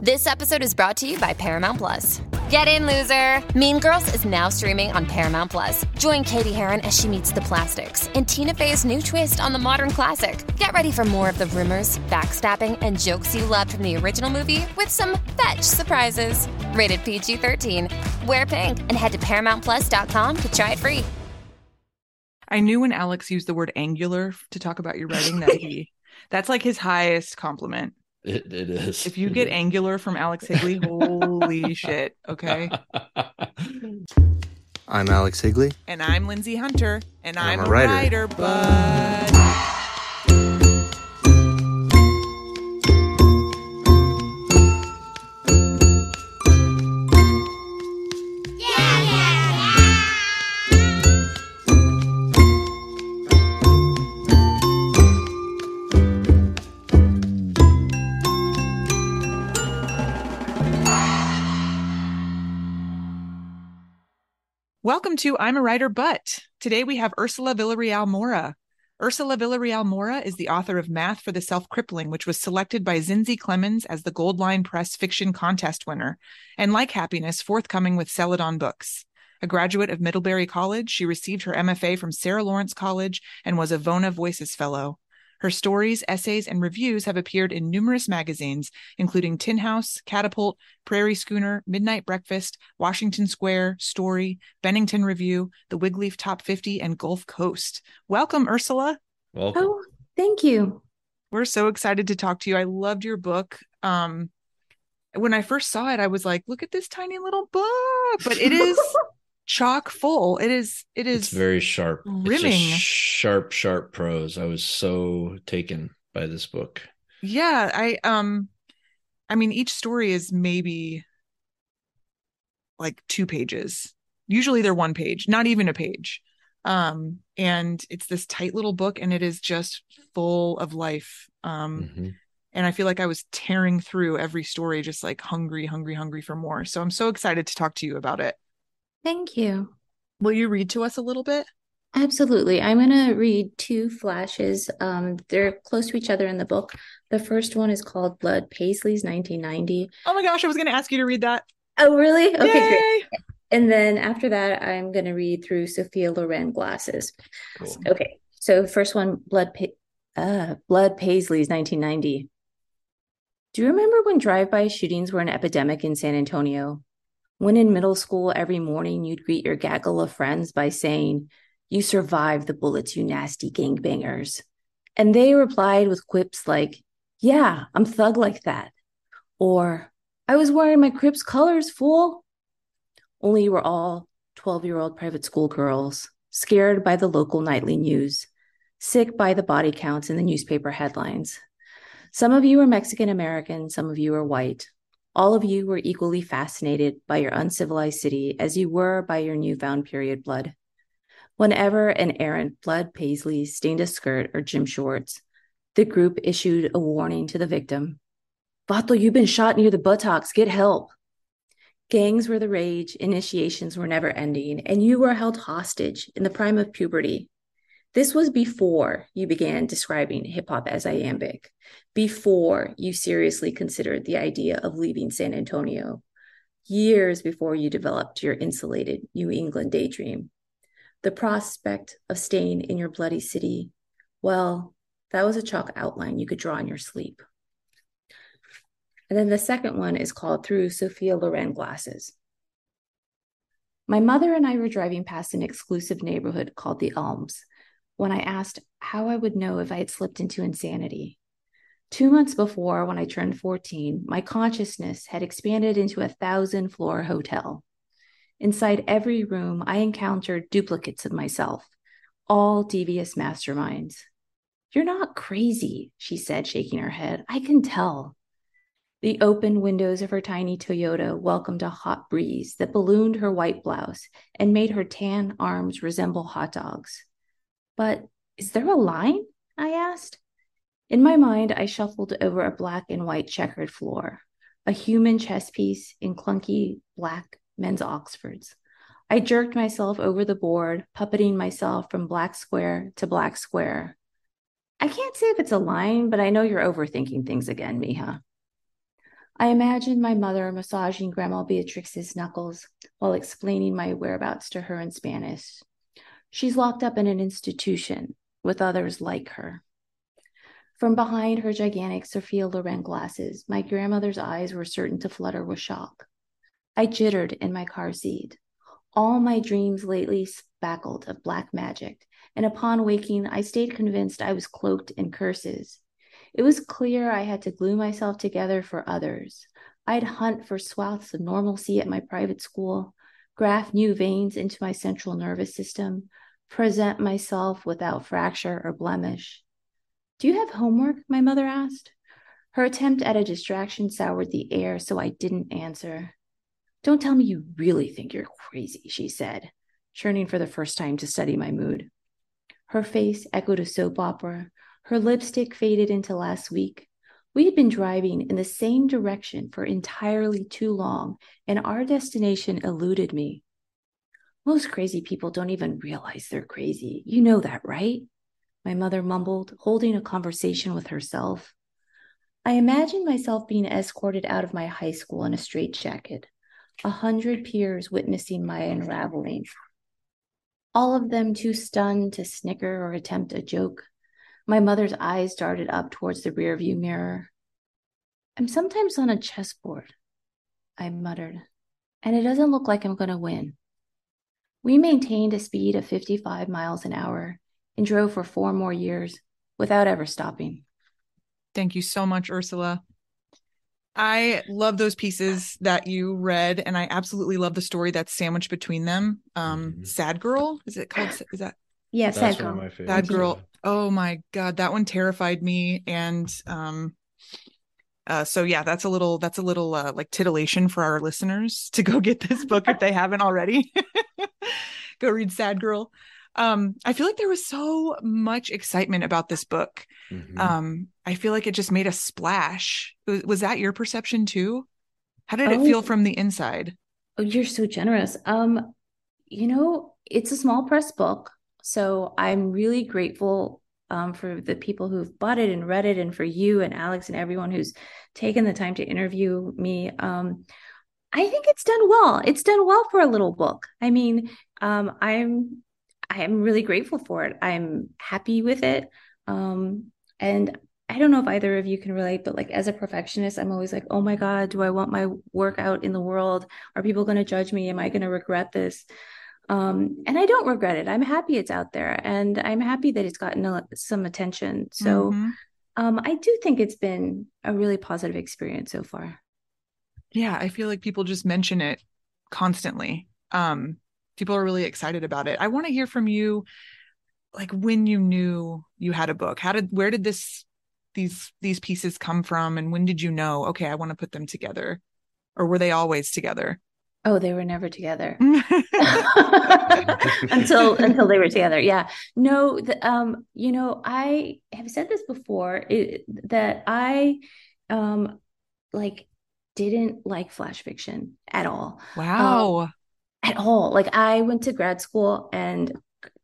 This episode is brought to you by Paramount Plus. Get in, loser! Mean Girls is now streaming on Paramount Plus. Join Cady Heron as she meets the plastics and Tina Fey's new twist on the modern classic. Get ready for more of the rumors, backstabbing, and jokes you loved from the original movie with some fetch surprises. Rated PG 13. Wear pink and head to ParamountPlus.com to try it free. I knew when Alex used the word angular to talk about your writing that he that's like his highest compliment. It, it is. If you get angular from Alex Higley, holy shit. Okay. I'm Alex Higley. And I'm Lindsay Hunter. And I'm, I'm a a writer. writer, but welcome to I'm a Writer, but today we have Ursula Villarreal Moura. Ursula Villarreal Moura is the author of Math for the Self Crippling, which was selected by Zinzi Clemmons as the Goldline Press Fiction Contest winner, and like Happiness, forthcoming with Celadon Books. A graduate of Middlebury College, she received her MFA from Sarah Lawrence College and was a Vona Voices Fellow. Her stories, essays, and reviews have appeared in numerous magazines, including Tin House, Catapult, Prairie Schooner, Midnight Breakfast, Washington Square, Story, Bennington Review, The Wigleaf Top 50, and Gulf Coast. Welcome, Ursula. Welcome. Oh, thank you. We're so excited to talk to you. I loved your book. Um, when I first saw it, I was like, look at this tiny little book, but it is chock full. It is, it is It's very sharp. Rimming. just sharp, sharp prose. I was so taken by this book. yeah i um i mean each story is maybe like two pages usually they're one page not even a page um and it's this tight little book and it is just full of life um Mhm. and i feel like i was tearing through every story just like hungry hungry hungry for more so i'm so excited to talk to you about it Thank you. will you read to us a little bit Absolutely. I'm going to read two flashes. Um, they're close to each other in the book. The first one is called Blood Paisley's 1990. oh my gosh i was going to ask you to read that Oh, really? Okay, great. And then after that, I'm going to read through Sophia Loren Glasses. Cool. Okay. So first one, Blood pa- uh, Blood Paisley's 1990. Do you remember when drive-by shootings were an epidemic in San Antonio? When in middle school, every morning you'd greet your gaggle of friends by saying, You survived the bullets, you nasty gangbangers. And they replied with quips like, Yeah, I'm thug like that. Or, I was wearing my Crips colors, fool. Only you were all 12 year old private school girls, scared by the local nightly news, sick by the body counts in the newspaper headlines. Some of you are Mexican American, some of you are white. All of you were equally fascinated by your uncivilized city as you were by your newfound period blood. Whenever an errant Blood Paisley stained a skirt or gym shorts, the group issued a warning to the victim. Vato, you've been shot near the buttocks. Get help. Gangs were the rage, initiations were never ending, and you were held hostage in the prime of puberty. This was before you began describing hip hop as iambic, before you seriously considered the idea of leaving San Antonio, years before you developed your insulated New England daydream. The prospect of staying in your bloody city, well, that was a chalk outline you could draw in your sleep. And then the second one is called Through Sophia Loren Glasses. My mother and I were driving past an exclusive neighborhood called the Elms when I asked how I would know if I had slipped into insanity. Two months before, when I turned 14, my consciousness had expanded into a thousand floor hotel. Inside every room, I encountered duplicates of myself, all devious masterminds. You're not crazy, she said, shaking her head. I can tell. The open windows of her tiny Toyota welcomed a hot breeze that ballooned her white blouse and made her tan arms resemble hot dogs. But is there a line? I asked. In my mind, I shuffled over a black and white checkered floor, a human chess piece in clunky black men's Oxfords. I jerked myself over the board, puppeting myself from black square to black square. I can't say if it's a line, but I know you're overthinking things again, Mija. I imagined my mother massaging Grandma Beatrix's knuckles while explaining my whereabouts to her in Spanish. She's locked up in an institution with others like her. From behind her gigantic Sophia Loren glasses, my grandmother's eyes were certain to flutter with shock. I jittered in my car seat. All my dreams lately spackled of black magic, and upon waking, I stayed convinced I was cloaked in curses. It was clear I had to glue myself together for others. I'd hunt for swaths of normalcy at my private school, graft new veins into my central nervous system, present myself without fracture or blemish. Do you have homework? My mother asked. Her attempt at a distraction soured the air, so I didn't answer. Don't tell me you really think you're crazy, she said, churning for the first time to study my mood. Her face echoed a soap opera, her lipstick faded into last week. We had been driving in the same direction for entirely too long, and our destination eluded me. Most crazy people don't even realize they're crazy. You know that, right? My mother mumbled, holding a conversation with herself. I imagined myself being escorted out of my high school in a straitjacket, a hundred peers witnessing my unraveling, all of them too stunned to snicker or attempt a joke. My mother's eyes darted up towards the rearview mirror. I'm sometimes on a chessboard, I muttered, and it doesn't look like I'm going to win. We maintained a speed of 55 miles an hour and drove for four more years without ever stopping. Thank you so much, Ursula. I love those pieces that you read, and I absolutely love the story that's sandwiched between them. Um, mm-hmm. Sad Girl, is it called? Is that? Yeah, Sad Girl. Sad Girl oh my god that one terrified me and um uh, so yeah that's a little that's a little uh, like titillation for our listeners to go get this book if they haven't already. Go read sad girl. Um i feel like there was so much excitement about this book. Mm-hmm. um i feel like it just made a splash. Was, was that your perception too? How did oh, it feel from the inside? Oh you're so generous. Um you know it's a small press book so I'm really grateful um, for the people who've bought it and read it, and for you and Alex and everyone who's taken the time to interview me. Um, I think it's done well. It's done well for a little book. I mean, um, I'm I'm really grateful for it. I'm happy with it. Um, and I don't know if either of you can relate, but like as a perfectionist, I'm always like, oh my God, do I want my work out in the world? Are people going to judge me? Am I going to regret this? Um, and I don't regret it. I'm happy it's out there, and I'm happy that it's gotten a, some attention. So, mm-hmm. um, I do think it's been a really positive experience so far. Yeah, I feel like people just mention it constantly. Um, people are really excited about it. I want to hear from you, like when you knew you had a book. How did where did this these these pieces come from, and when did you know? Okay, I want to put them together, or were they always together? Oh, they were never together until until they were together. Yeah. No, the, um, you know, I have said this before it, that I um like didn't like flash fiction at all. Wow. Um, at all. Like I went to grad school and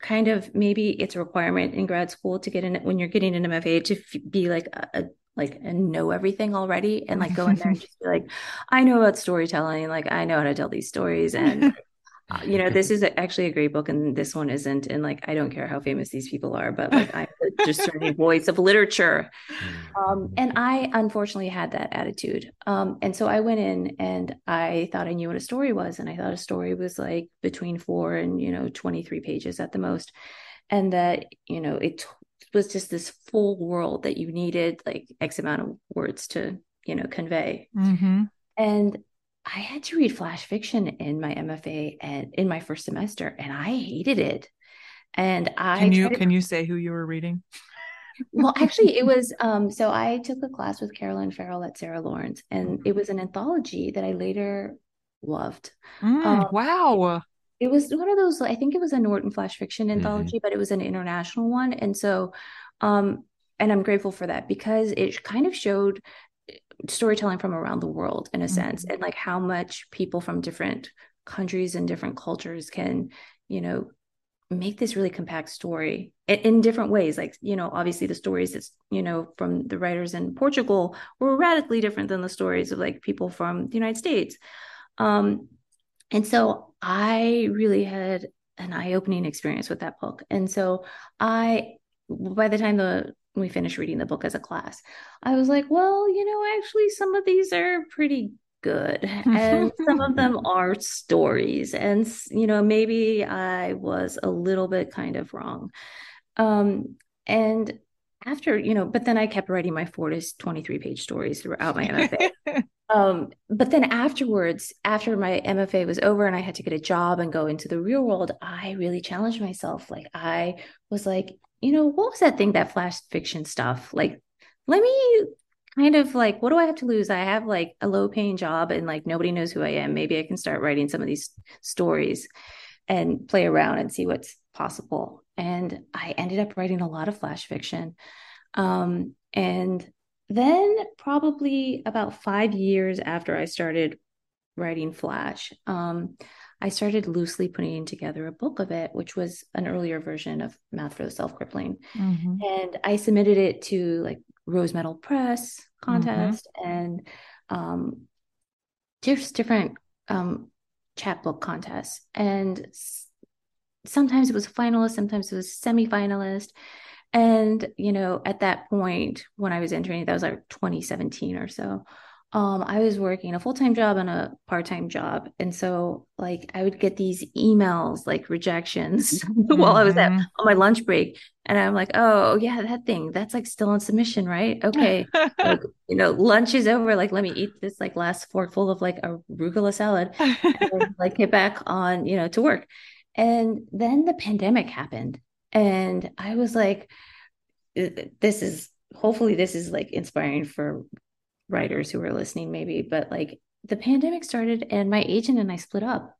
kind of maybe it's a requirement in grad school to get in when you're getting an MFA to f- be like a, a like and know everything already and like go in there and just be like i know about storytelling like i know how to tell these stories and uh, you know this is actually a great book and this one isn't and like i don't care how famous these people are but like i'm the discerning voice of literature. Um, mm-hmm. and i unfortunately had that attitude. Um, and so i went in and i thought i knew what a story was and i thought a story was like between four and you know 23 pages at the most. And that you know it was just this full world that you needed like X amount of words to, you know, convey. Mm-hmm. And I had to read flash fiction in my MFA and in my first semester, and I hated it. And I can you to, can you say who you were reading? well, actually, it was. Um, so I took a class with Carolyn Ferrell at Sarah Lawrence, and it was an anthology that I later loved. Mm, Um, wow. It was one of those. I think it was a Norton Flash Fiction Mm-hmm. anthology, but it was an international one, and so, um, and I'm grateful for that because it kind of showed storytelling from around the world in a sense, Mhm. and like how much people from different countries and different cultures can, you know, make this really compact story in, in different ways. Like, you know, obviously the stories that's, you know, from the writers in Portugal were radically different than the stories of like people from the United States. Um, and so I really had an eye-opening experience with that book. And so I, by the time the we finished reading the book as a class, I was like, well, you know, actually some of these are pretty good and some of them are stories. And you know maybe i was a little bit kind of wrong. Um and after you know but then i kept writing my four to 23 page stories throughout my mfa um but then afterwards after my mfa was over and i had to get a job and go into the real world i really challenged myself. Like i was like you know what was that thing that flash fiction stuff? Like let me kind of like what do i have to lose? I have like a low paying job and like nobody knows who i am. Maybe i can start writing some of these stories and play around and see what's possible. And i ended up writing a lot of flash fiction. Um, and then probably about five years after i started writing flash um, i started loosely putting together a book of it which was an earlier version of math for the self-crippling Mhm. and I submitted it to like Rose Metal Press contest and um, just different um, chapbook contests. And sometimes it was a finalist, sometimes it was semi-finalist. And you know, at that point when I was entering, that was like 2017 or so. Um, I was working a full-time job and a part-time job, and so like I would get these emails like rejections while I was at Mhm. on my lunch break. And i'm like oh yeah that thing that's like still on submission right? Okay. Like you know lunch is over. Like let me eat this like last forkful of like arugula salad and like get back on you know to work. And then the pandemic happened and i was like this is hopefully this is like inspiring for writers who are listening maybe but like the pandemic started and my agent and i split up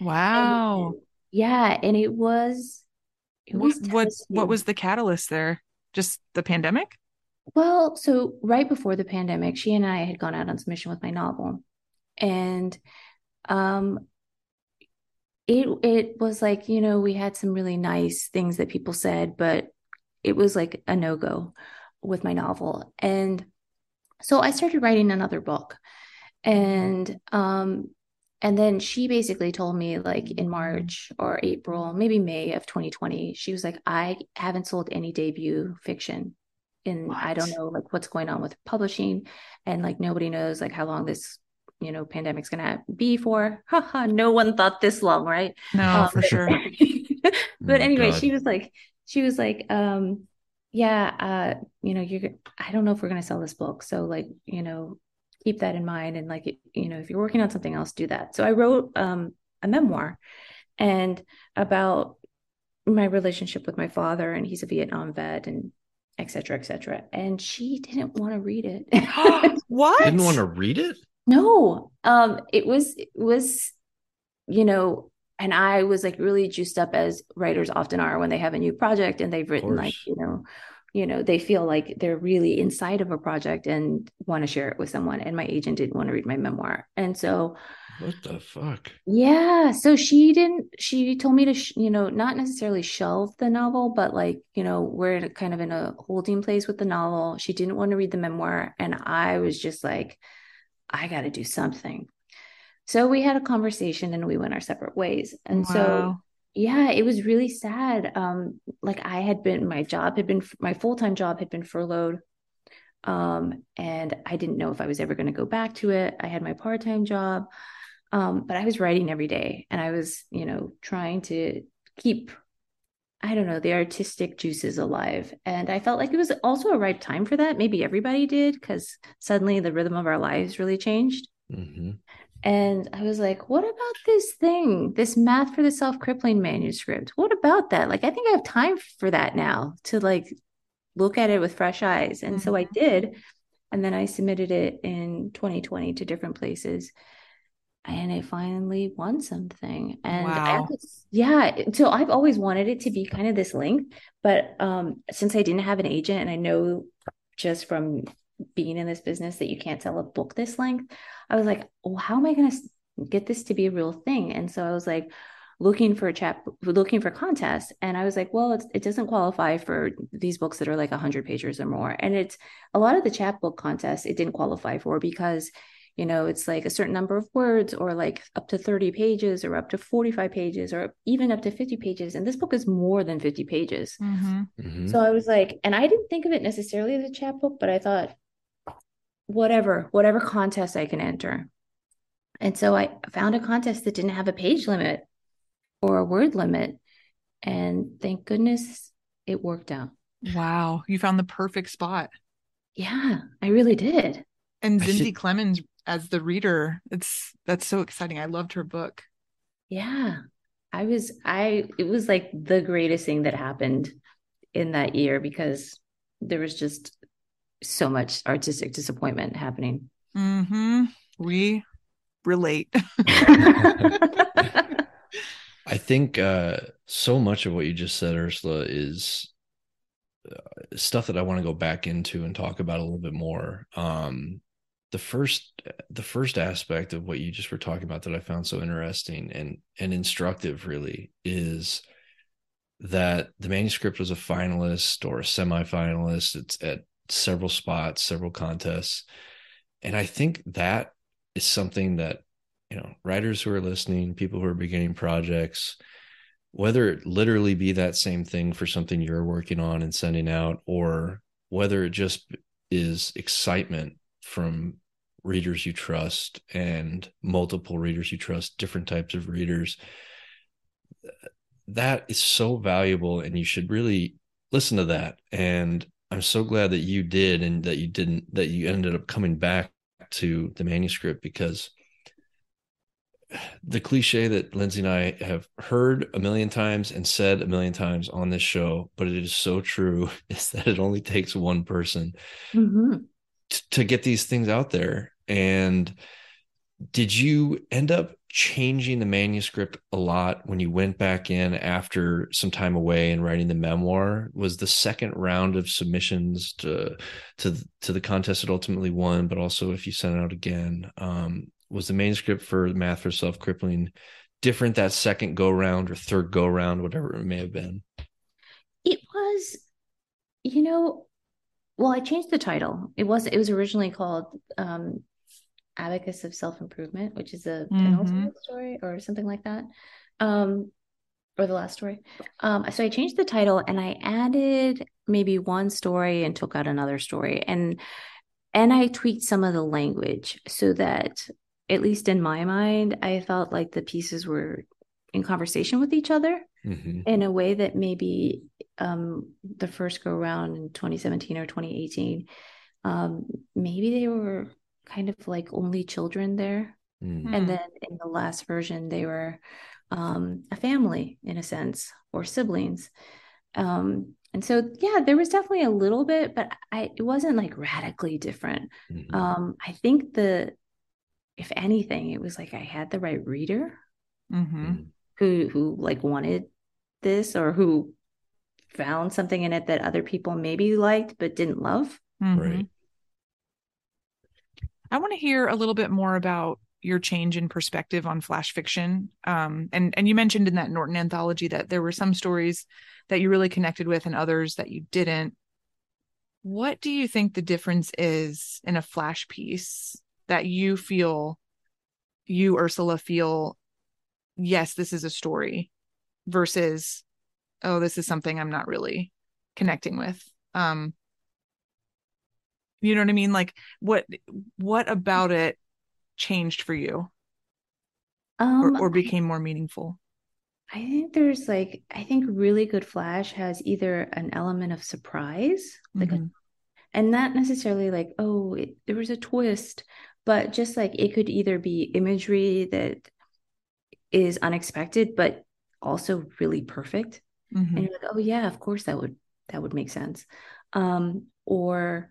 wow. And, yeah and it was it What, was what what devastating. was the catalyst there? Just the pandemic? Well, so right before the pandemic, she and I had gone out on submission with my novel. And um it it was like, you know, we had some really nice things that people said, but it was like a no-go with my novel. And so I started writing another book. And um and then she basically told me like in March or April, maybe May of 2020, she was like, I haven't sold any debut fiction. And I don't know like what's going on with publishing. And like nobody knows like how long this, you know, pandemic's gonna be for. Haha, no one thought this long, right? No, Um, for sure. but Oh, anyway, God. she was like, she was like, um, yeah, uh, you know, you're, I don't know if we're gonna sell this book. So like, you know, keep that in mind. And like, you know, if you're working on something else, do that. So I wrote um a memoir and about my relationship with my father, and he's a Vietnam vet and et cetera, et cetera. And she didn't want to read it. what? Didn't want to read it? No, um, it was it was, you know, and I was like really juiced up as writers often are when they have a new project and they've written like, you know, you know, they feel like they're really inside of a project and want to share it with someone. And my agent didn't want to read my memoir. And so What the fuck? yeah, so she didn't, she told me to, sh- you know, not necessarily shelve the novel, but like, you know, we're kind of in a holding place with the novel. She didn't want to read the memoir. And I was just like, I got to do something. So we had a conversation and we went our separate ways. And so, yeah, it was really sad. Um, like I had been, my job had been, my full-time job had been furloughed. Um, and I didn't know if I was ever going to go back to it. I had my part-time job. Um, but I was writing every day and I was, you know, trying to keep, I don't know, the artistic juices alive. And I felt like it was also a ripe time for that. Maybe everybody did because suddenly the rhythm of our lives really changed. hmm And I was like, what about this thing, this math for the self crippling manuscript? What about that? Like, I think I have time for that now to like look at it with fresh eyes. And Mm-hmm. so I did. And then I submitted it in 2020 to different places. And it finally won something. And Wow. to yeah, so I've always wanted it to be kind of this length, but um, since I didn't have an agent, and I know just from being in this business that you can't sell a book this length, I was like, well, how am I going to get this to be a real thing? And so I was like, looking for a chat, looking for contests, and I was like, well, it's, it doesn't qualify for these books that are like 100 pages or more. And it's a lot of the chapbook contests, it didn't qualify for because you know it's like a certain number of words or like up to 30 pages or up to 45 pages or even up to 50 pages and this book is more than 50 pages Mm-hmm. Mhm. so i was like and i didn't think of it necessarily as a chapbook but i thought whatever whatever contest i can enter and so i found a contest that didn't have a page limit or a word limit and thank goodness it worked out Wow. You found the perfect spot. yeah i really did And I Zinzi think- Clemmons as the reader. It's that's so exciting. I loved her book. Yeah. I was I it was like the greatest thing that happened in that year because there was just so much artistic disappointment happening. Mm-hmm. We relate. I think uh, so much of what you just said, Ursula, is uh, stuff that I want to go back into and talk about a little bit more. Um, the first, the first aspect of what you just were talking about that I found so interesting and and instructive, really, is that the manuscript was a finalist or a semi-finalist. It's at several spots, several contests, and I think that is something that you know writers who are listening people who are beginning projects whether it literally be that same thing for something you're working on and sending out or whether it just is excitement from readers you trust and multiple readers you trust different types of readers that is so valuable and you should really listen to that and i'm so glad that you did and that you didn't that you ended up coming back to the manuscript because the cliche that Lindsay and I have heard a million times and said a million times on this show, but it is so true, is that it only takes one person Mhm. t- to get these things out there. And did you end up changing the manuscript a lot when you went back in after some time away and writing the memoir? Was the second round of submissions to to to the contest it ultimately won, but also if you sent it out again, um, was the manuscript for Math for Self Crippling different that second go round or third go round, whatever it may have been? It was, you know, well, I changed the title. It was it was originally called um Abacus of Self Improvement, which is a Mhm. penultimate story or something like that. Um or the last story. Um so I changed the title and I added maybe one story and took out another story and and I tweaked some of the language so that at least in my mind I felt like the pieces were in conversation with each other Mhm. in a way that maybe um, the first go around in 2017 or 2018, um, maybe they were kind of like only children there. Mm. Hmm. And then in the last version, they were um, a family in a sense or siblings. Um, and so, yeah, there was definitely a little bit, but I, it wasn't like radically different. Mhm. Um, I think the, if anything, it was like I had the right reader Mm-hmm. Mhm. who who like wanted this or who found something in it that other people maybe liked but didn't love. Mm-hmm. Right. I want to hear a little bit more about your change in perspective on flash fiction. Um, and and you mentioned in that Norton anthology that there were some stories that you really connected with and others that you didn't. What do you think the difference is in a flash piece that you feel, you Ursula feel, yes, this is a story, versus, oh, this is something I'm not really connecting with. Um, you know what I mean? Like what what about it changed for you Um, or, or became more meaningful? I think there's like I think really good flash has either an element of surprise, like a, Mhm. and not necessarily like oh it, there was a twist, but just like it could either be imagery that is unexpected but also really perfect. Mhm. and you're like oh yeah of course that would that would make sense um, or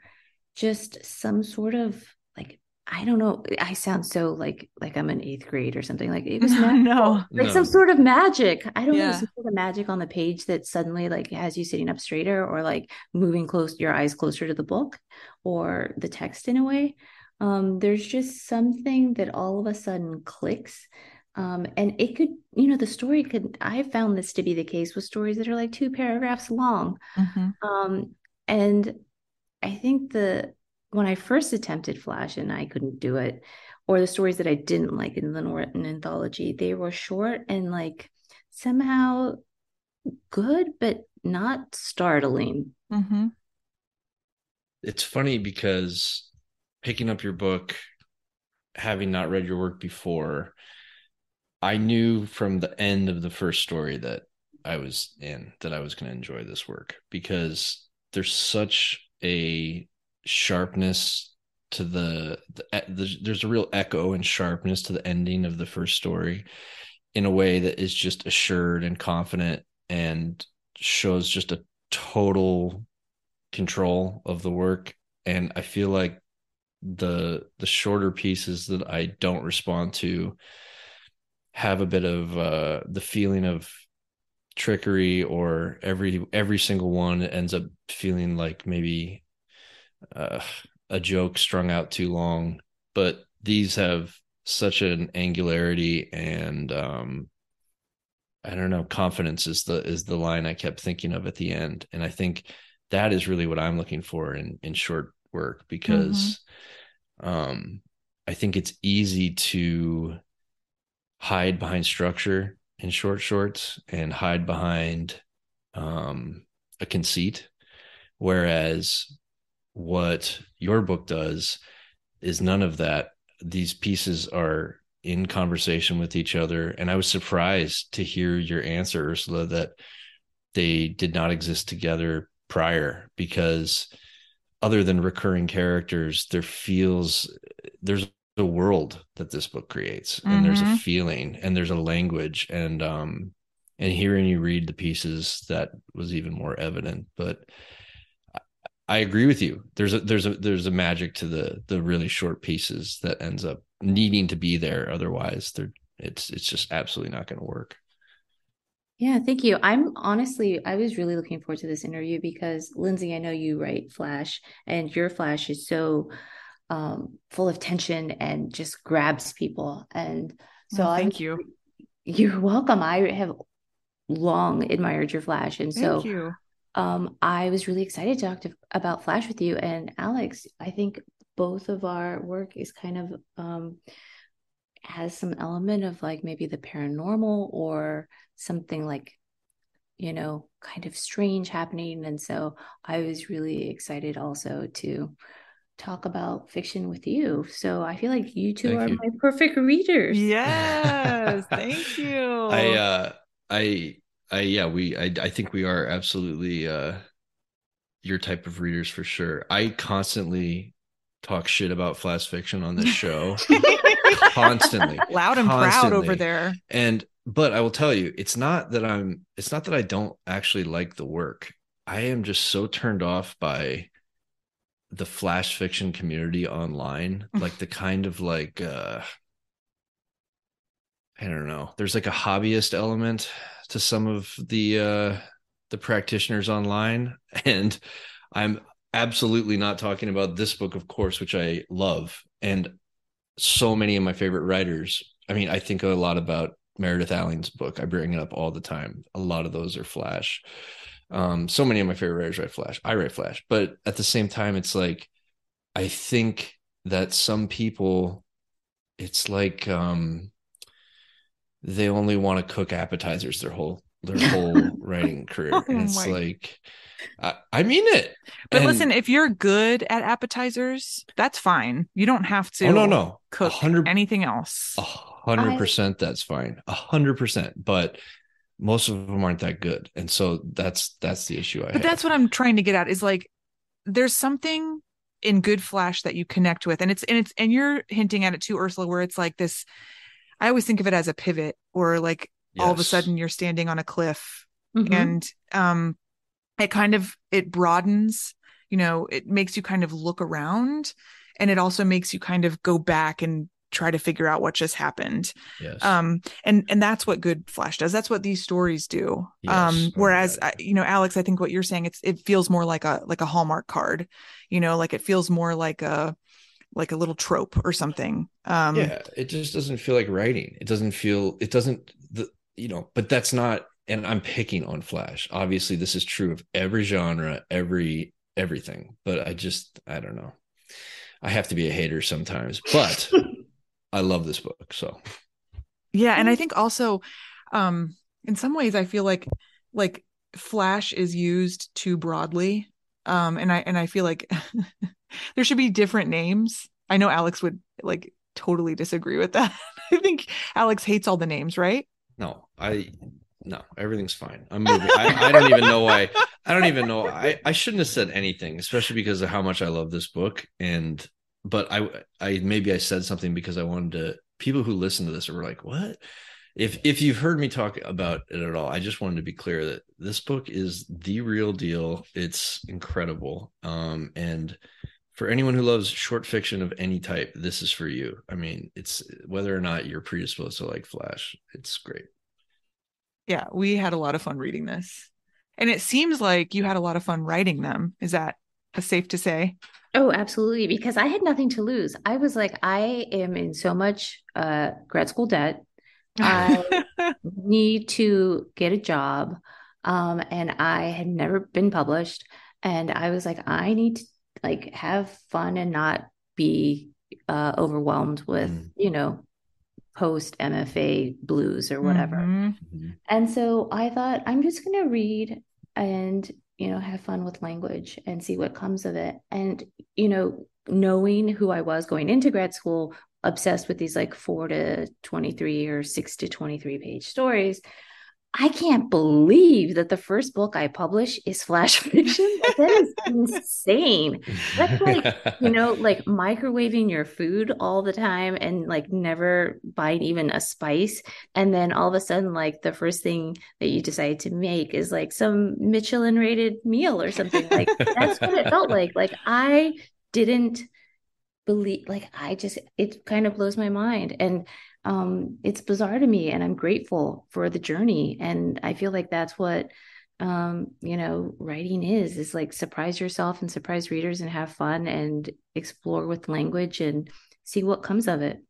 just some sort of like I don't know. I sound so like like I'm in eighth grade or something. Like it was no, like No. some sort of magic. I don't know, Yeah. some sort of magic on the page that suddenly like has you sitting up straighter or like moving close your eyes closer to the book or the text in a way. Um, there's just something that all of a sudden clicks. Um, and it could, you know, the story could, I found this to be the case with stories that are like two paragraphs long. Mhm. Um, and I think the when I first attempted Flash and I couldn't do it, or the stories that I didn't like in the Norton anthology, they were short and like somehow good, but not startling. Mhm. it's funny because picking up your book having not read your work before i knew from the end of the first story that i was in that i was going to enjoy this work because there's such a sharpness to the, the, the there's a real echo and sharpness to the ending of the first story in a way that is just assured and confident and shows just a total control of the work. And i feel like the the shorter pieces that i don't respond to have a bit of uh the feeling of trickery or every every single one ends up feeling like maybe uh, a joke strung out too long. But these have such an angularity and um i don't know confidence is the is the line i kept thinking of at the end. And i think that is really what i'm looking for in in short work because um i think it's easy to hide behind structure in short shorts and hide behind um a conceit. Whereas what your book does is none of that. These pieces are in conversation with each other. And i was surprised to hear your answer ursula that they did not exist together prior because other than recurring characters there feels there's a world that this book creates and there's a Mhm. feeling and there's a language and um and hearing you read the pieces that was even more evident but I- I agree with you. There's a there's a there's a magic to the the really short pieces that ends up needing to be there. Otherwise, they're it's it's just absolutely not going to work. Yeah, thank you. I'm honestly, I was really looking forward to this interview because Lindsay, I know you write Flash, and your Flash is so um, full of tension and just grabs people. And so Well, I thank you. You're welcome. I have long admired your Flash, and so Thank you. um, I was really excited to talk to, about Flash with you. And Alex, I think both of our work is kind of um, has some element of like maybe the paranormal or something like, you know, kind of strange happening. And so I was really excited also to talk about fiction with you. So I feel like you two Thank are you. my perfect readers. Yes, thank you. I uh I I yeah we I I think we are absolutely uh your type of readers for sure. I constantly talk shit about flash fiction on this show constantly. Loud and proud over there. And but I will tell you, it's not that I'm it's not that I don't actually like the work. I am just so turned off by the flash fiction community online, like the kind of like uh I don't know. There's like a hobbyist element to some of the uh the practitioners online and I'm absolutely not talking about this book of course which I love and so many of my favorite writers. I mean, I think a lot about Meredith Alling's book. I bring it up all the time. A lot of those are Flash. Um, so many of my favorite writers write Flash. I write Flash, but at the same time, it's like I think that some people, it's like um, they only want to cook appetizers their whole their whole writing career, Oh and it's my- like I, I mean it. But And- listen, if you're good at appetizers, that's fine. You don't have to oh no no, cook anything else. A hundred percent, that's fine. A hundred percent, but most of them aren't that good, and so that's that's the issue I But have. that's what I'm trying to get at is like there's something in good flash that you connect with and it's and it's and you're hinting at it too Ursula where it's like this I always think of it as a pivot or like all of a sudden you're standing on a cliff Mhm. and um it kind of it broadens you know it makes you kind of look around and it also makes you kind of go back and try to figure out what just happened. Yes. Um and and that's what good flash does. That's what these stories do. Yes. um Oh, whereas yeah. uh, you know alex i think what you're saying it's it feels more like a like a hallmark card you know like it feels more like a like a little trope or something. Um yeah it just doesn't feel like writing. It doesn't feel it doesn't the you know but that's not and i'm picking on flash. Obviously this is true of every genre every everything but i just i don't know. I have to be a hater sometimes but i love this book so Yeah, and I think also um in some ways I feel like like flash is used too broadly. Um and I and I feel like there should be different names. I know Alex would like totally disagree with that. I think Alex hates all the names, right? no i no everything's fine i'm moving I, I don't even know why i don't even know i i shouldn't have said anything especially because of how much i love this book and but i i maybe i said something because i wanted to people who listen to this were like what? If if you've heard me talk about it at all i just wanted to be clear that this book is the real deal. It's incredible. Um and for anyone who loves short fiction of any type this is for you. I mean it's whether or not you're predisposed to like flash it's great. Yeah, we had a lot of fun reading this. And it seems like you had a lot of fun writing them. Is that safe to say? Oh, absolutely. Because I had nothing to lose. I was like, I am in so much uh, grad school debt. I need to get a job. Um, and I had never been published. And I was like, I need to like have fun and not be uh, overwhelmed with, Mm. you know, post MFA blues or whatever. Mhm. And so I thought, I'm just going to read and, you know, have fun with language and see what comes of it. And, you know, knowing who I was going into grad school, obsessed with these like four to 23 or six to 23 page stories. I can't believe that the first book I publish is flash fiction. Like, that is insane. That's like, you know, like microwaving your food all the time and like never buying even a spice. And then all of a sudden, like the first thing that you decide to make is like some Michelin rated meal or something. Like that's what it felt like. Like I didn't believe, like I just, it kind of blows my mind. And um, it's bizarre to me. And I'm grateful for the journey. And I feel like that's what um you know writing is is like surprise yourself and surprise readers and have fun and explore with language and see what comes of it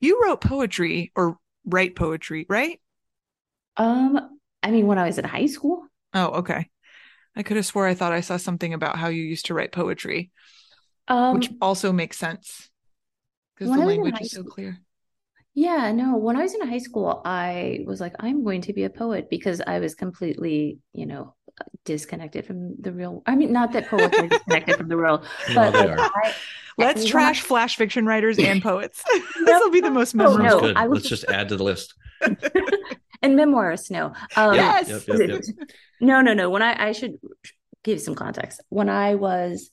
You wrote poetry or write poetry, right? um i mean when i was in high school Oh, okay. I could have swore I thought I saw something about how you used to write poetry, um which also makes sense because the I was in language is so clear. Yeah no when i was in high school i was like i'm going to be a poet because i was completely you know disconnected from the real i mean not that poets are disconnected from the real Well, but they like. I, Let's when trash I- flash fiction writers and poets. this will be the most No, Sounds memorable. no, good. I was Let's just add to the list. and memoirs no um Yes. Yep, yep, yep. No, no, no. When I I should give some context. When I was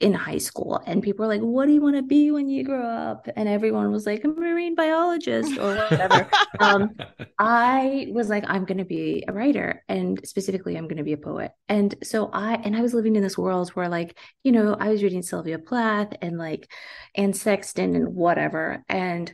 in high school and people were like, "What do you want to be when you grow up?" and everyone was like, "A marine biologist" or whatever. um, I was like, "I'm going to be a writer, and specifically, I'm going to be a poet." And so I and I was living in this world where, like, you know, I was reading Sylvia Plath and like Anne Sexton and whatever, and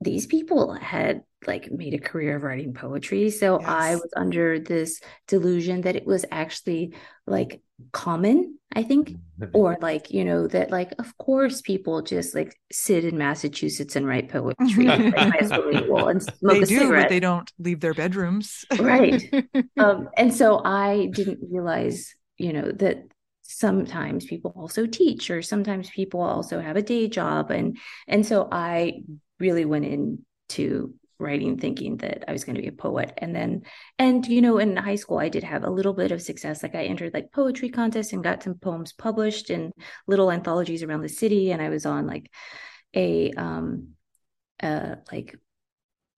these people had like made a career of writing poetry. So I was under this delusion that it was actually like common, I think, or like, you know, that like, of course, people just like sit in Massachusetts and write poetry like, by a swimming pool and smoke they a do, cigarette. but they don't leave their bedrooms. Right. um, and so I didn't realize, you know, that sometimes people also teach or sometimes people also have a day job and and so I really went into writing thinking that I was going to be a poet and then and you know in high school I did have a little bit of success like I entered like poetry contests and got some poems published in little anthologies around the city and I was on like a um uh like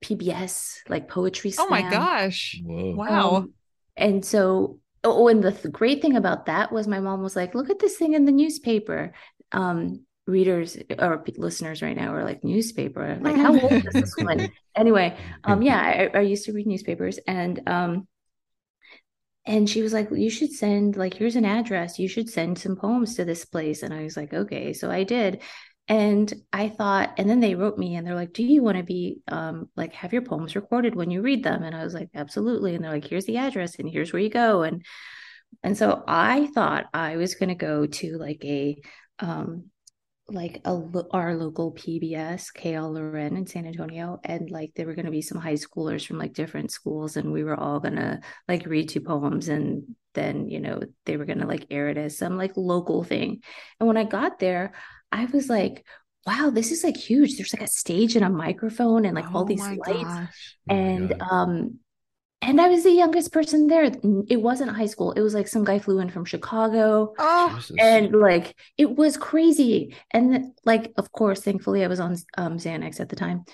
PBS like poetry Slam. oh my gosh. Whoa. Wow. Um, and so, oh, and the th- great thing about that was my mom was like, look at this thing in the newspaper. Um, readers or listeners right now are like, newspaper? Like, how old is this woman? Anyway, um, yeah, I, I used to read newspapers and, um, and she was like, You should send, like, here's an address. You should send some poems to this place. And I was like, Okay. So I did. And I thought, and then they wrote me and they're like, Do you want to be um like have your poems recorded when you read them? And I was like, Absolutely. And they're like, Here's the address and here's where you go. And and so I thought I was gonna go to like a um like a our local PBS, KLRN in San Antonio, and like there were going to be some high schoolers from like different schools, and we were all gonna like read two poems, and then you know they were gonna like air it as some like local thing. And when I got there, I was like, wow, this is like huge. There's like a stage and a microphone and like oh all these lights, gosh. and oh um and I was the youngest person there. It wasn't high school. It was like some guy flew in from Chicago. Oh, and like it was crazy. And like, of course, thankfully, I was on um, Xanax at the time.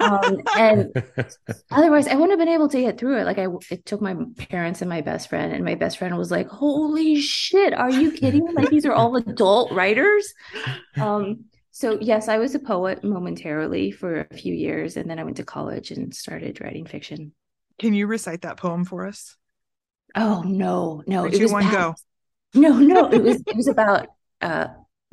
Um, and otherwise, I wouldn't have been able to get through it. Like, I it took my parents and my best friend, and my best friend was like, "Holy shit, are you kidding? like, these are all adult writers." Um, so yes, I was a poet momentarily for a few years, and then I went to college and started writing fiction. Can you recite that poem for us? Oh no, no, it was one go. No, no, it was it was about uh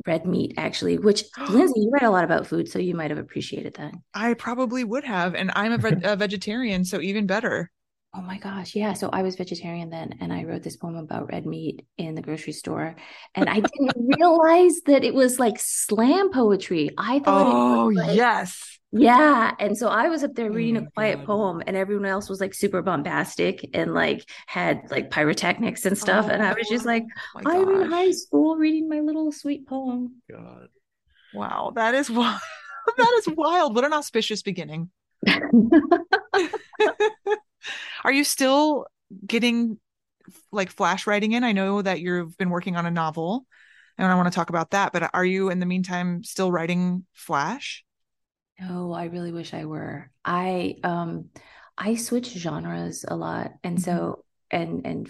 red meat actually, which Lindsay, you write a lot about food, so you might have appreciated that. I probably would have, and I'm a, a vegetarian, so even better. Oh my gosh. Yeah. So I was vegetarian then, and I wrote this poem about red meat in the grocery store. And I didn't realize that it was like slam poetry. I thought, oh, like, yes. Yeah. And so I was up there oh reading oh a quiet God. poem, and everyone else was like super bombastic and like had like pyrotechnics and stuff. Oh, and I was just oh like, I'm in high school reading my little sweet poem. God. Wow. That is wild. that is wild. What an auspicious beginning. Are you still getting like flash writing in? I know that you've been working on a novel and I want to talk about that, but are you in the meantime still writing flash? No, I really wish I were. I um I switch genres a lot and mm-hmm. so and and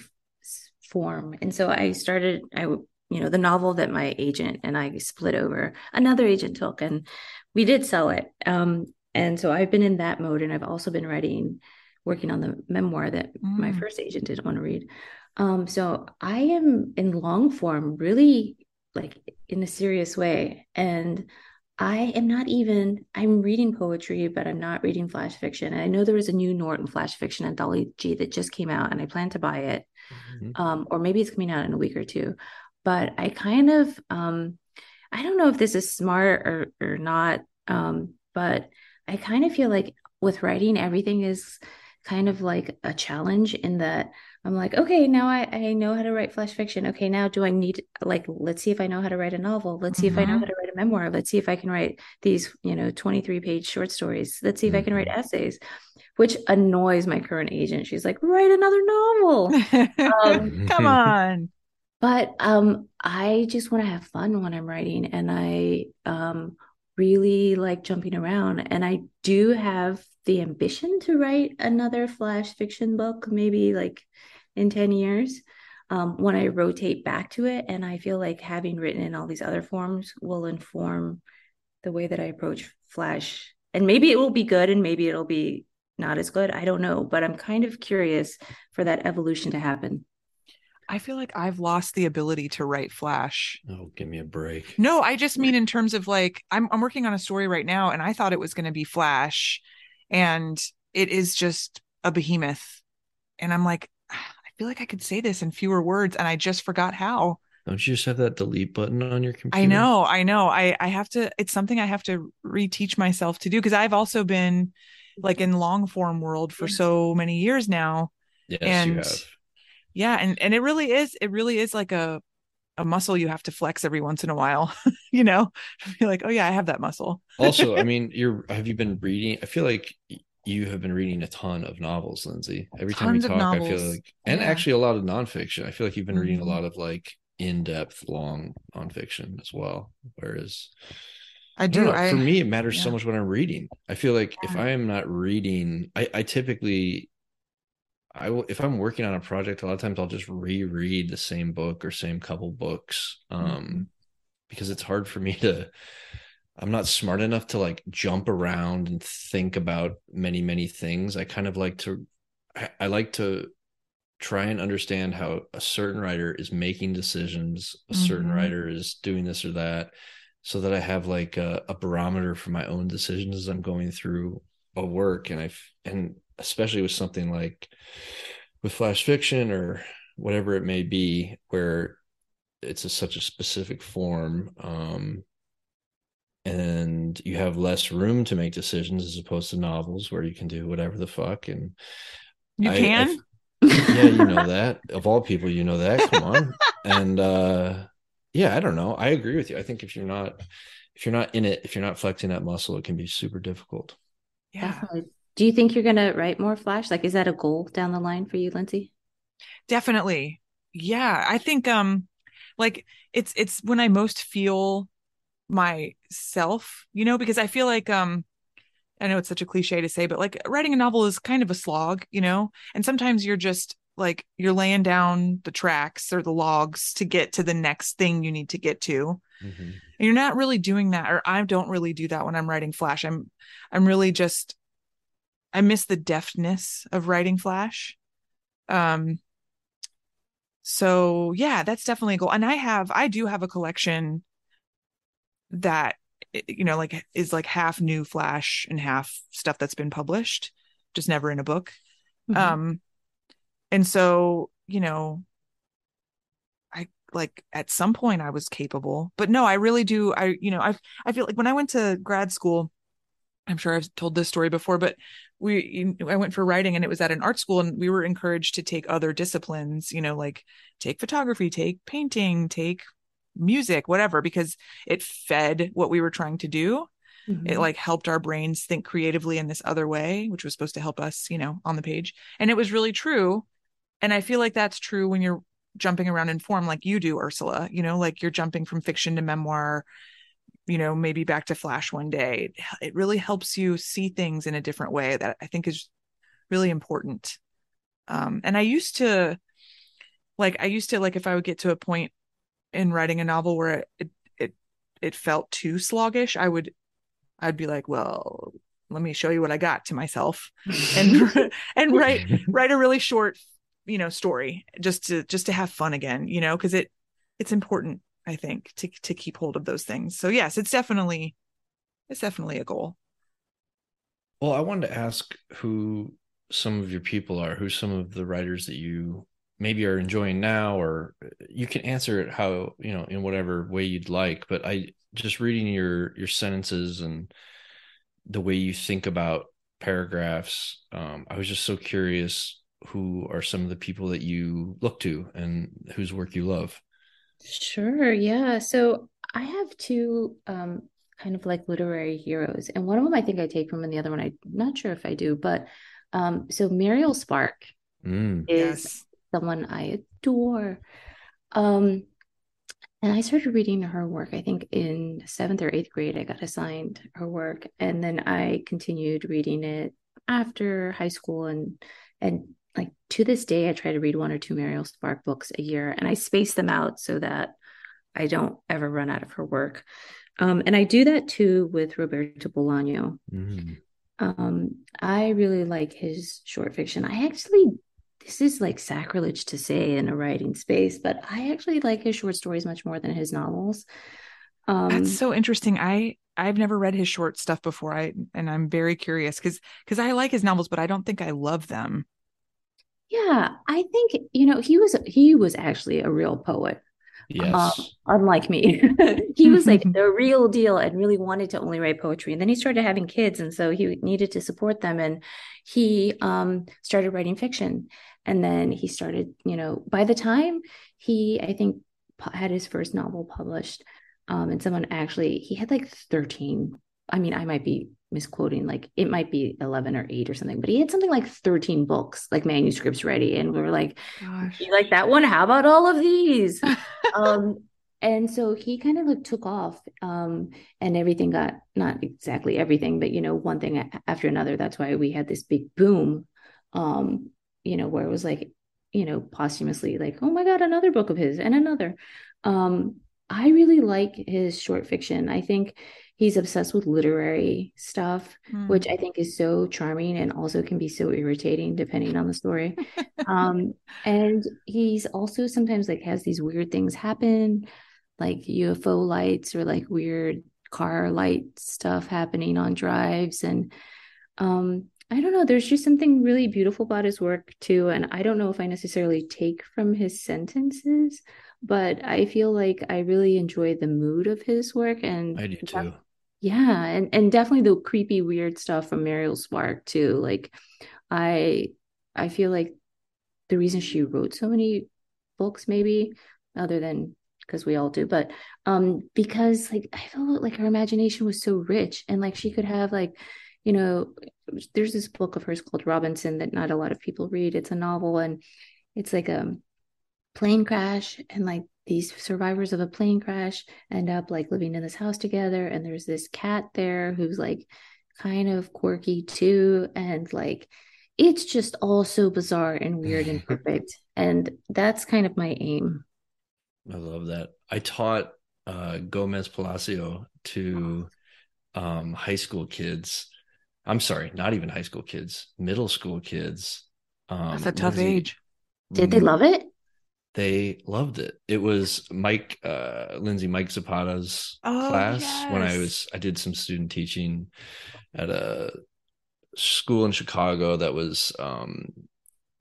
form. And so I started I you know the novel that my agent and I split over another agent took and we did sell it. Um and so I've been in that mode and I've also been writing working on the memoir that mm. my first agent didn't want to read. Um, so I am in long form, really like in a serious way. And I am not even, I'm reading poetry, but I'm not reading flash fiction. And I know there was a new Norton flash fiction anthology that just came out, and I plan to buy it. Mm-hmm. Um, or maybe it's coming out in a week or two. But I kind of, um, I don't know if this is smart or, or not, um, but I kind of feel like with writing, everything is kind of like a challenge in that I'm like, okay, now I, I know how to write flash fiction. Okay, now do I need like let's see if I know how to write a novel. Let's see mm-hmm. if I know mm-hmm. how to write a memoir. Let's see if I can write these, you know, 23 page short stories. Let's see if I can write mm-hmm. essays, which annoys my current agent. She's like, write another novel. um, Come on. But um, I just want to have fun when I'm writing, and I um really like jumping around. And I do have the ambition to write another flash fiction book, maybe like in 10 years. Um, when I rotate back to it. And I feel like having written in all these other forms will inform the way that I approach Flash. And maybe it will be good and maybe it'll be not as good. I don't know. But I'm kind of curious for that evolution to happen. I feel like I've lost the ability to write flash. Oh, give me a break. No, I just mean in terms of like I'm I'm working on a story right now and I thought it was going to be flash and it is just a behemoth. And I'm like I feel like I could say this in fewer words and I just forgot how. Don't you just have that delete button on your computer? I know, I know. I I have to it's something I have to reteach myself to do because I've also been like in long form world for so many years now. Yes, and you have yeah and and it really is it really is like a a muscle you have to flex every once in a while you know be like oh yeah i have that muscle also i mean you're have you been reading i feel like you have been reading a ton of novels lindsay every time Tons we talk i feel like and yeah. actually a lot of nonfiction i feel like you've been mm-hmm. reading a mm-hmm. lot of like in-depth long nonfiction as well whereas I do. I I, for me, it matters yeah. so much what I'm reading. I feel like yeah. if I am not reading, I, I typically I will if I'm working on a project, a lot of times I'll just reread the same book or same couple books. Um mm-hmm. because it's hard for me to I'm not smart enough to like jump around and think about many, many things. I kind of like to I, I like to try and understand how a certain writer is making decisions, a certain Mhm. writer is doing this or that, so that I have like a, a barometer for my own decisions as I'm going through a work. And I and especially with something like with flash fiction or whatever it may be, where it's a, such a specific form. Um, and you have less room to make decisions as opposed to novels where you can do whatever the fuck and You I- I can? f- yeah you know that of all people you know that come on and uh yeah i don't know i agree with you i think if you're not if you're not in it if you're not flexing that muscle it can be super difficult yeah. Definitely. Do you think you're going to write more Flash? Like, is that a goal down the line for you, Lindsay? Definitely. Yeah, I think um like it's it's when I most feel myself, you know, because I feel like um I know it's such a cliche to say, but like writing a novel is kind of a slog, you know? And sometimes you're just like you're laying down the tracks or the logs to get to the next thing you need to get to. And you're not really doing that or I don't really do that when I'm writing flash. I'm I'm really just I miss the deftness of writing flash. Um so yeah, that's definitely a goal. And I have I do have a collection that you know like is like half new flash and half stuff that's been published, just never in a book. Mhm. Um and so, you know, I like at some point I was capable, but no, I really do. I, you know, I, I feel like when I went to grad school, I'm sure I've told this story before, but we, I went for writing and it was at an art school and we were encouraged to take other disciplines, you know, like take photography, take painting, take music, whatever, because it fed what we were trying to do. Mhm. It like helped our brains think creatively in this other way, which was supposed to help us, you know, on the page. And it was really true. And I feel like that's true when you're jumping around in form like you do, Ursula, you know, like you're jumping from fiction to memoir, you know, maybe back to flash one day. It, it really helps you see things in a different way that I think is really important. Um, and I used to like, I used to like, if I would get to a point in writing a novel where it, it, it felt too sluggish, I would, I'd be like, well, let me show you what I got to myself and, and write, write a really short you know story just to just to have fun again you know because it it's important i think to to keep hold of those things. So yes it's definitely it's definitely a goal. Well i wanted to ask who some of your people are who some of the writers that you maybe are enjoying now or you can answer it how you know in whatever way you'd like but i just reading your your sentences and the way you think about paragraphs um, i was just so curious who are some of the people that you look to and whose work you love Sure, yeah. So I have two um kind of like literary heroes, and one of them I think I take from, and the other one I'm not sure if I do, but um so Muriel Spark Mm. is yes someone I adore. Um and I started reading her work, I think in seventh or eighth grade, I got assigned her work, and then I continued reading it after high school and and like to this day, I try to read one or two Muriel Spark books a year, and I space them out so that I don't ever run out of her work. Um, and I do that too with Roberto Bolaño. Mm. Um, I really like his short fiction. I actually, this is like sacrilege to say in a writing space, but I actually like his short stories much more than his novels. Um, that's so interesting i i've never read his short stuff before i and i'm very curious because because i like his novels but i don't think i love them yeah, I think you know he was he was actually a real poet. yes Um, unlike me. he was like the real deal and really wanted to only write poetry. And then he started having kids, and so he needed to support them. And he um, started writing fiction. And then he started, you know, by the time he, I think, had his first novel published, um, and someone actually, he had like 13. I mean, I might be misquoting, like it might be 11 or 8 or something, but he had something like 13 books, like manuscripts ready. And we were like, like that one? How about all of these? um, and so he kind of like took off, um, and everything got not exactly everything, but you know, one thing after another. That's why we had this big boom, um, you know, where it was like, you know, posthumously like, oh my God, another book of his and another. Um, I really like his short fiction. I think he's obsessed with literary stuff, Hmm. which I think is so charming and also can be so irritating depending on the story. um, and he's also sometimes like has these weird things happen, like UFO lights or like weird car light stuff happening on drives. And um, I don't know, there's just something really beautiful about his work too. And I don't know if I necessarily take from his sentences, but I feel like I really enjoy the mood of his work. And I do too. yeah, and and definitely the creepy, weird stuff from Muriel Spark too. Like, I I feel like the reason she wrote so many books, maybe other than because we all do, but um, because like I felt like her imagination was so rich, and like she could have like, you know, there's this book of hers called Robinson that not a lot of people read. It's a novel, and it's like a plane crash and like these survivors of a plane crash end up like living in this house together and there's this cat there who's like kind of quirky too and like it's just all so bizarre and weird and perfect and that's kind of my aim I love that. I taught uh, Gomez Palacio to um, high school kids. I'm sorry, not even high school kids, middle school kids. Um, That's a tough Lindsay- age. did they love it They loved it. It was Mike, uh, Lindsay, Mike Zapata's Oh, class when I was, I did some student teaching at a school in Chicago that was um,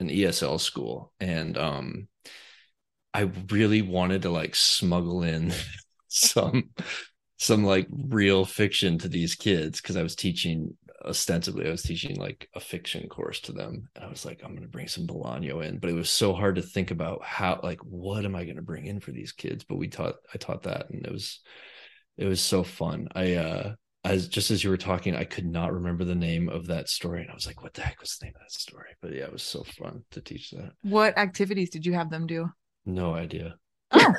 an ESL school. And um, I really wanted to like smuggle in some, some like real fiction to these kids because I was teaching ostensibly I was teaching like a fiction course to them and I was like I'm going to bring some Bolaño in. But it was so hard to think about how like what am I going to bring in for these kids? But we taught I taught that and it was it was so fun. I uh as just as you were talking I could not remember the name of that story and I was like what the heck was the name of that story? But yeah it was so fun to teach that. What activities did you have them do? no idea. Oh.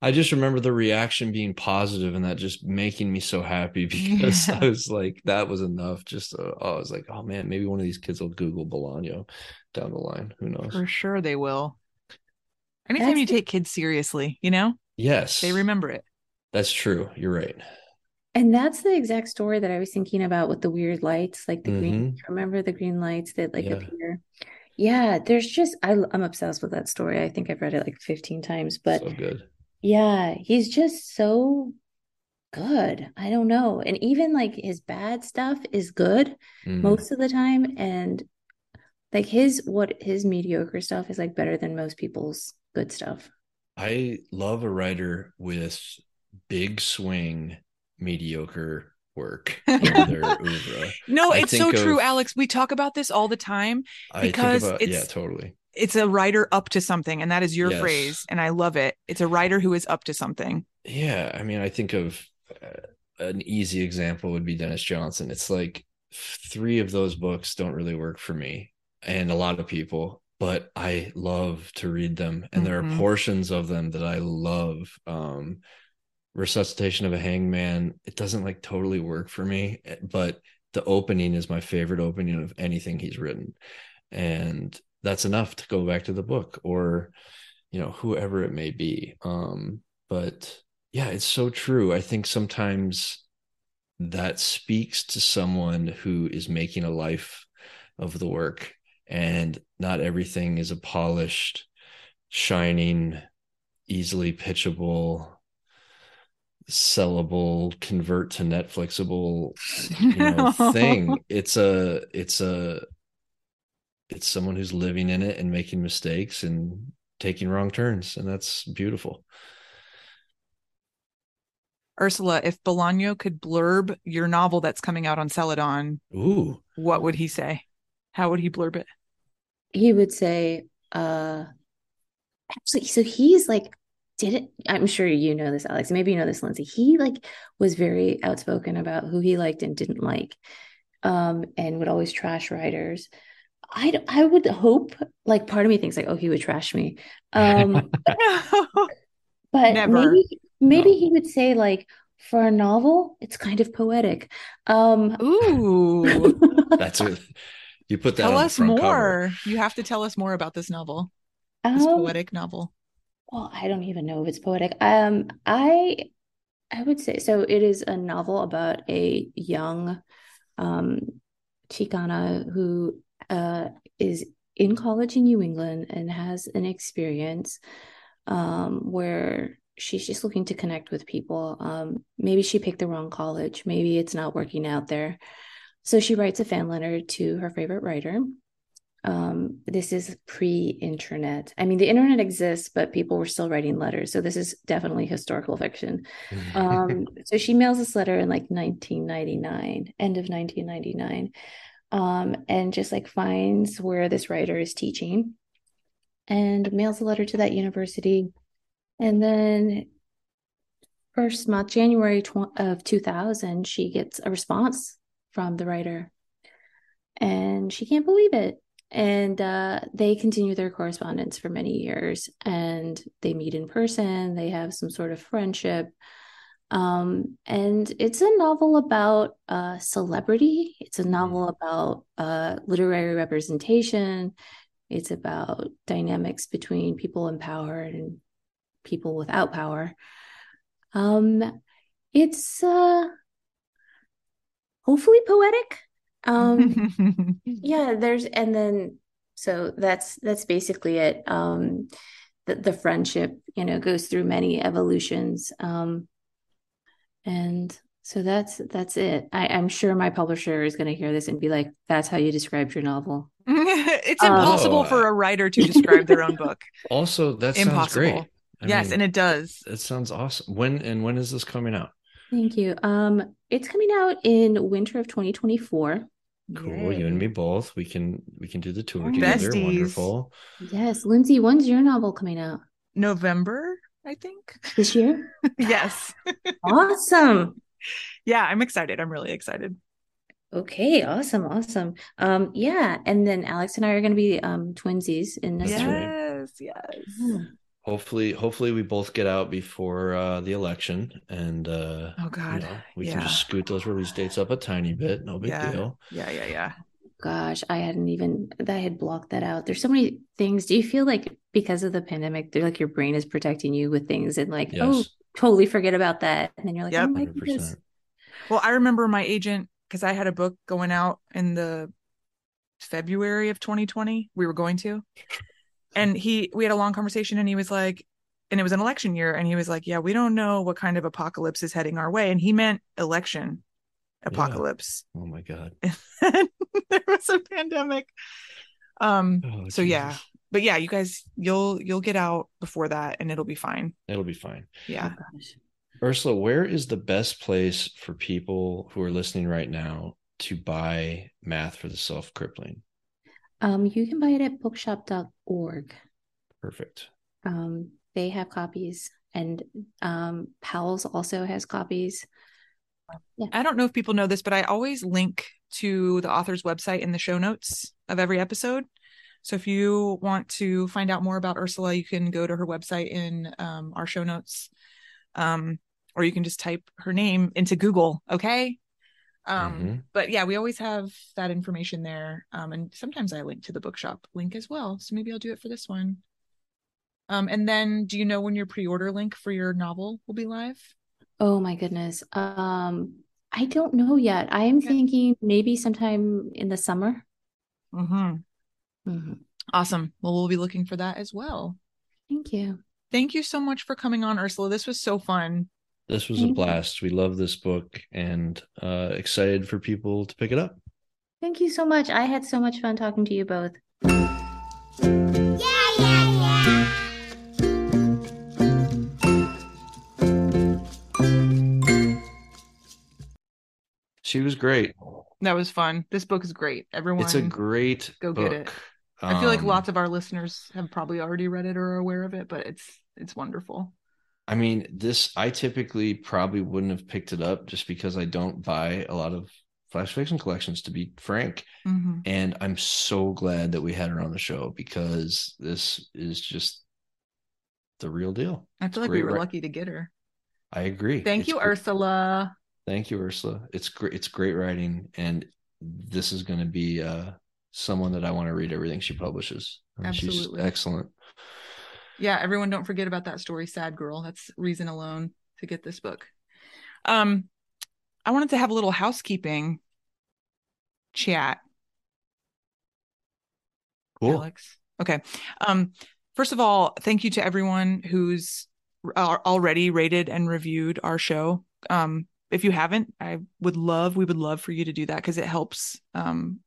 I just remember the reaction being positive and that just making me so happy because Yeah. I was like, that was enough. Just, uh, oh, I was like, oh man, maybe one of these kids will Google Bolaño down the line. Who knows? For sure they will. Anytime That's you the- take kids seriously, you know, Yes, they remember it. That's true. You're right. and that's the exact story that I was thinking about with the weird lights, like the green. Mhm. Remember the green lights that like Yeah. appear? Yeah, there's just I, I'm obsessed with that story. I think I've read it like 15 times, but so good. Yeah, he's just so good. I don't know. And even like his bad stuff is good Mhm. most of the time. And like his what his mediocre stuff is like better than most people's good stuff. I love a writer with big swing, mediocre work in their oeuvre. No, I it's so think true, Alex. We talk about this all the time. I Because think about, yeah, totally. It's a writer up to something, and that is your Yes. phrase, and I love it. It's a writer who is up to something. Yeah, I mean, I think of uh, an easy example would be Denis Johnson. It's like three of those books don't really work for me and a lot of people, but I love to read them, and there Mhm. are portions of them that I love. Um, Resuscitation of a Hangman, it doesn't like totally work for me, eh, but the opening is my favorite opening of anything he's written, and that's enough to go back to the book or you know whoever it may be. Um but yeah it's so true. I think sometimes that speaks to someone who is making a life of the work and not everything is a polished shining easily pitchable sellable convert to netflixable you know thing. It's a it's a it's someone who's living in it and making mistakes and taking wrong turns and that's beautiful Ursula, if Bolaño could blurb your novel that's coming out on Celadon, ooh what would he say? How would he blurb it? He would say, uh actually, so he's like did it I'm sure you know this, Alex. Maybe you know this, Lindsay. He like was very outspoken about who he liked and didn't like. Um, and would always trash writers. I d- I would hope like part of me thinks like, oh, he would trash me. Um, but Never. maybe maybe No. he would say like for a novel, it's kind of poetic. Um, Ooh, that's what you put that tell on us front more. cover. You have to tell us more about this novel, this um, poetic novel. Well, I don't even know if it's poetic. Um, I I would say so. It is a novel about a young um, Chicana who uh, is in college in New England and has an experience um, where she's just looking to connect with people. Um, maybe she picked the wrong college. Maybe it's not working out there. So she writes a fan letter to her favorite writer. Um, this is pre-internet. I mean, the internet exists, but people were still writing letters. So this is definitely historical fiction. Um, so she mails this letter in like 1999, end of 1999, um, and just like finds where this writer is teaching, and mails a letter to that university and then first month, January tw- of 2000, she gets a response from the writer and she can't believe it. And uh, they continue their correspondence for many years and they meet in person. They have some sort of friendship. Um, and it's a novel about uh, celebrity. It's a novel about uh, literary representation. It's about dynamics between people in power and people without power. Um, it's uh, hopefully poetic. Um, yeah, there's and then so that's that's basically it. Um, the the friendship, you know, goes through many evolutions. Um, and so that's that's it. I, I'm sure my publisher is going to hear this and be like, "That's how you described your novel." it's impossible Oh, for a writer to describe their own book. Also, that sounds Impossible. great. I yes, mean, and it does. it sounds awesome. When and when is this coming out? Thank you. Um, it's coming out in winter of 2024. Cool. You and me both. We can we can do the tour Besties. together. Wonderful. Yes, Lindsay, when's your novel coming out? November, I think. This year? yes. awesome. Yeah, I'm excited. I'm really excited. Okay, awesome, awesome. Um, yeah, and then Alex and I are going to be um twinsies in this. That's right. yes, yes. Yeah. Hopefully, hopefully we both get out before uh, the election, and uh, Oh you God. know, we yeah. can just scoot those release dates up a tiny bit. No big Yeah. deal. Yeah, yeah, yeah. Gosh, I hadn't even I had blocked that out. There's so many things. Do you feel like because of the pandemic, they're like your brain is protecting you with things and like, oh, totally forget about that. And then you're like, oh Yep. oh my Hundred goodness. Well, I remember my agent because I had a book going out in the February of 2020. We were going to, and he we had a long conversation, and he was like, and it was an election year, and he was like, "Yeah, we don't know what kind of apocalypse is heading our way," and he meant election apocalypse. Oh my god. there was a pandemic. Um. Oh, so yeah, but yeah, you guys, you'll you'll get out before that, and it'll be fine. it'll be fine. Yeah. Oh. Ursula, where is the best place for people who are listening right now to buy Math for the Self Crippling? Um, you can buy it at bookshop.org. Perfect. Um, they have copies, and um, Powell's also has copies. I don't know if people know this, but I always link to the author's website in the show notes of every episode. So if you want to find out more about Ursula, you can go to her website in um, our show notes, um, or you can just type her name into Google. Okay. Um, Mhm. But yeah, we always have that information there, um, and sometimes I link to the bookshop link as well. So maybe I'll do it for this one. Um, and then, do you know when your pre-order link for your novel will be live? Oh my goodness. Um, I don't know yet. I am thinking maybe sometime in the summer. Mm-hmm. Mm-hmm. Awesome. Well, we'll be looking for that as well. Thank you. Thank you so much for coming on, Ursula. This was so fun. This was a Thank you. blast. We love this book and uh, excited for people to pick it up. Thank you so much. I had so much fun talking to you both. She was great. That was fun. This book is great. Everyone, It's a great go book. get it. I feel like Um, lots of our listeners have probably already read it or are aware of it, but it's it's wonderful. I mean, this I typically probably wouldn't have picked it up just because I don't buy a lot of flash fiction collections, to be frank. Mhm. And I'm so glad that we had her on the show because this is just the real deal. I feel like we were lucky to get her. I agree. Thank It's you, gr- Ursula. Thank you, Ursula. It's great. It's great writing, and this is going to be uh, someone that I want to read everything she publishes. Absolutely. she's excellent. Yeah, everyone don't forget about that story, Sad Girl. That's reason alone to get this book. Um, I wanted to have a little housekeeping chat. Cool. Alex. Okay. Um, first of all, thank you to everyone who's uh, already rated and reviewed our show. Um, if you haven't, I would love, we would love for you to do that because it helps. Um,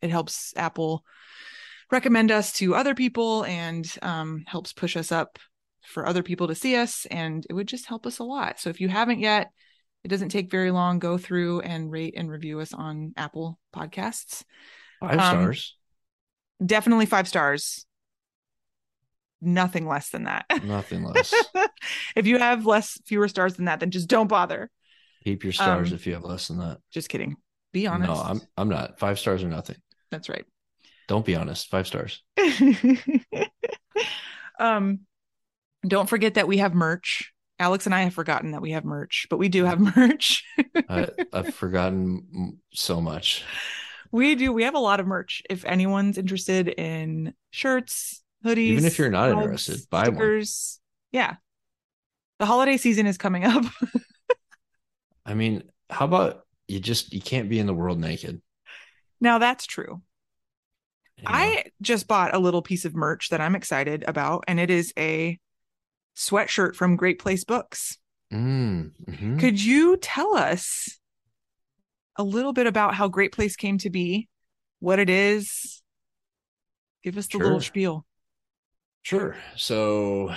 it helps Apple recommend us to other people and um, helps push us up for other people to see us. And it would just help us a lot. So if you haven't yet, it doesn't take very long. Go through and rate and review us on Apple Podcasts. Five Um, stars. Definitely five stars. Nothing less than that. Nothing less. if you have less, fewer stars than that, then just don't bother. Keep your stars Um, if you have less than that. Just kidding. Be honest. No, I'm I'm not. Five stars or nothing. That's right. Don't be honest. Five stars. um, don't forget that we have merch. Alex and I have forgotten that we have merch, but we do have merch. I, I've forgotten so much. we do. We have a lot of merch. If anyone's interested in shirts, hoodies, Even if you're not mugs, interested, buy one. yeah. The holiday season is coming up. I mean, how about you just you can't be in the world naked? now that's true. know? I just bought a little piece of merch that I'm excited about, and it is a sweatshirt from Great Place Books. Mm, mhm. Could you tell us a little bit about how Great Place came to be, what it is? Give us the little spiel. Sure. So,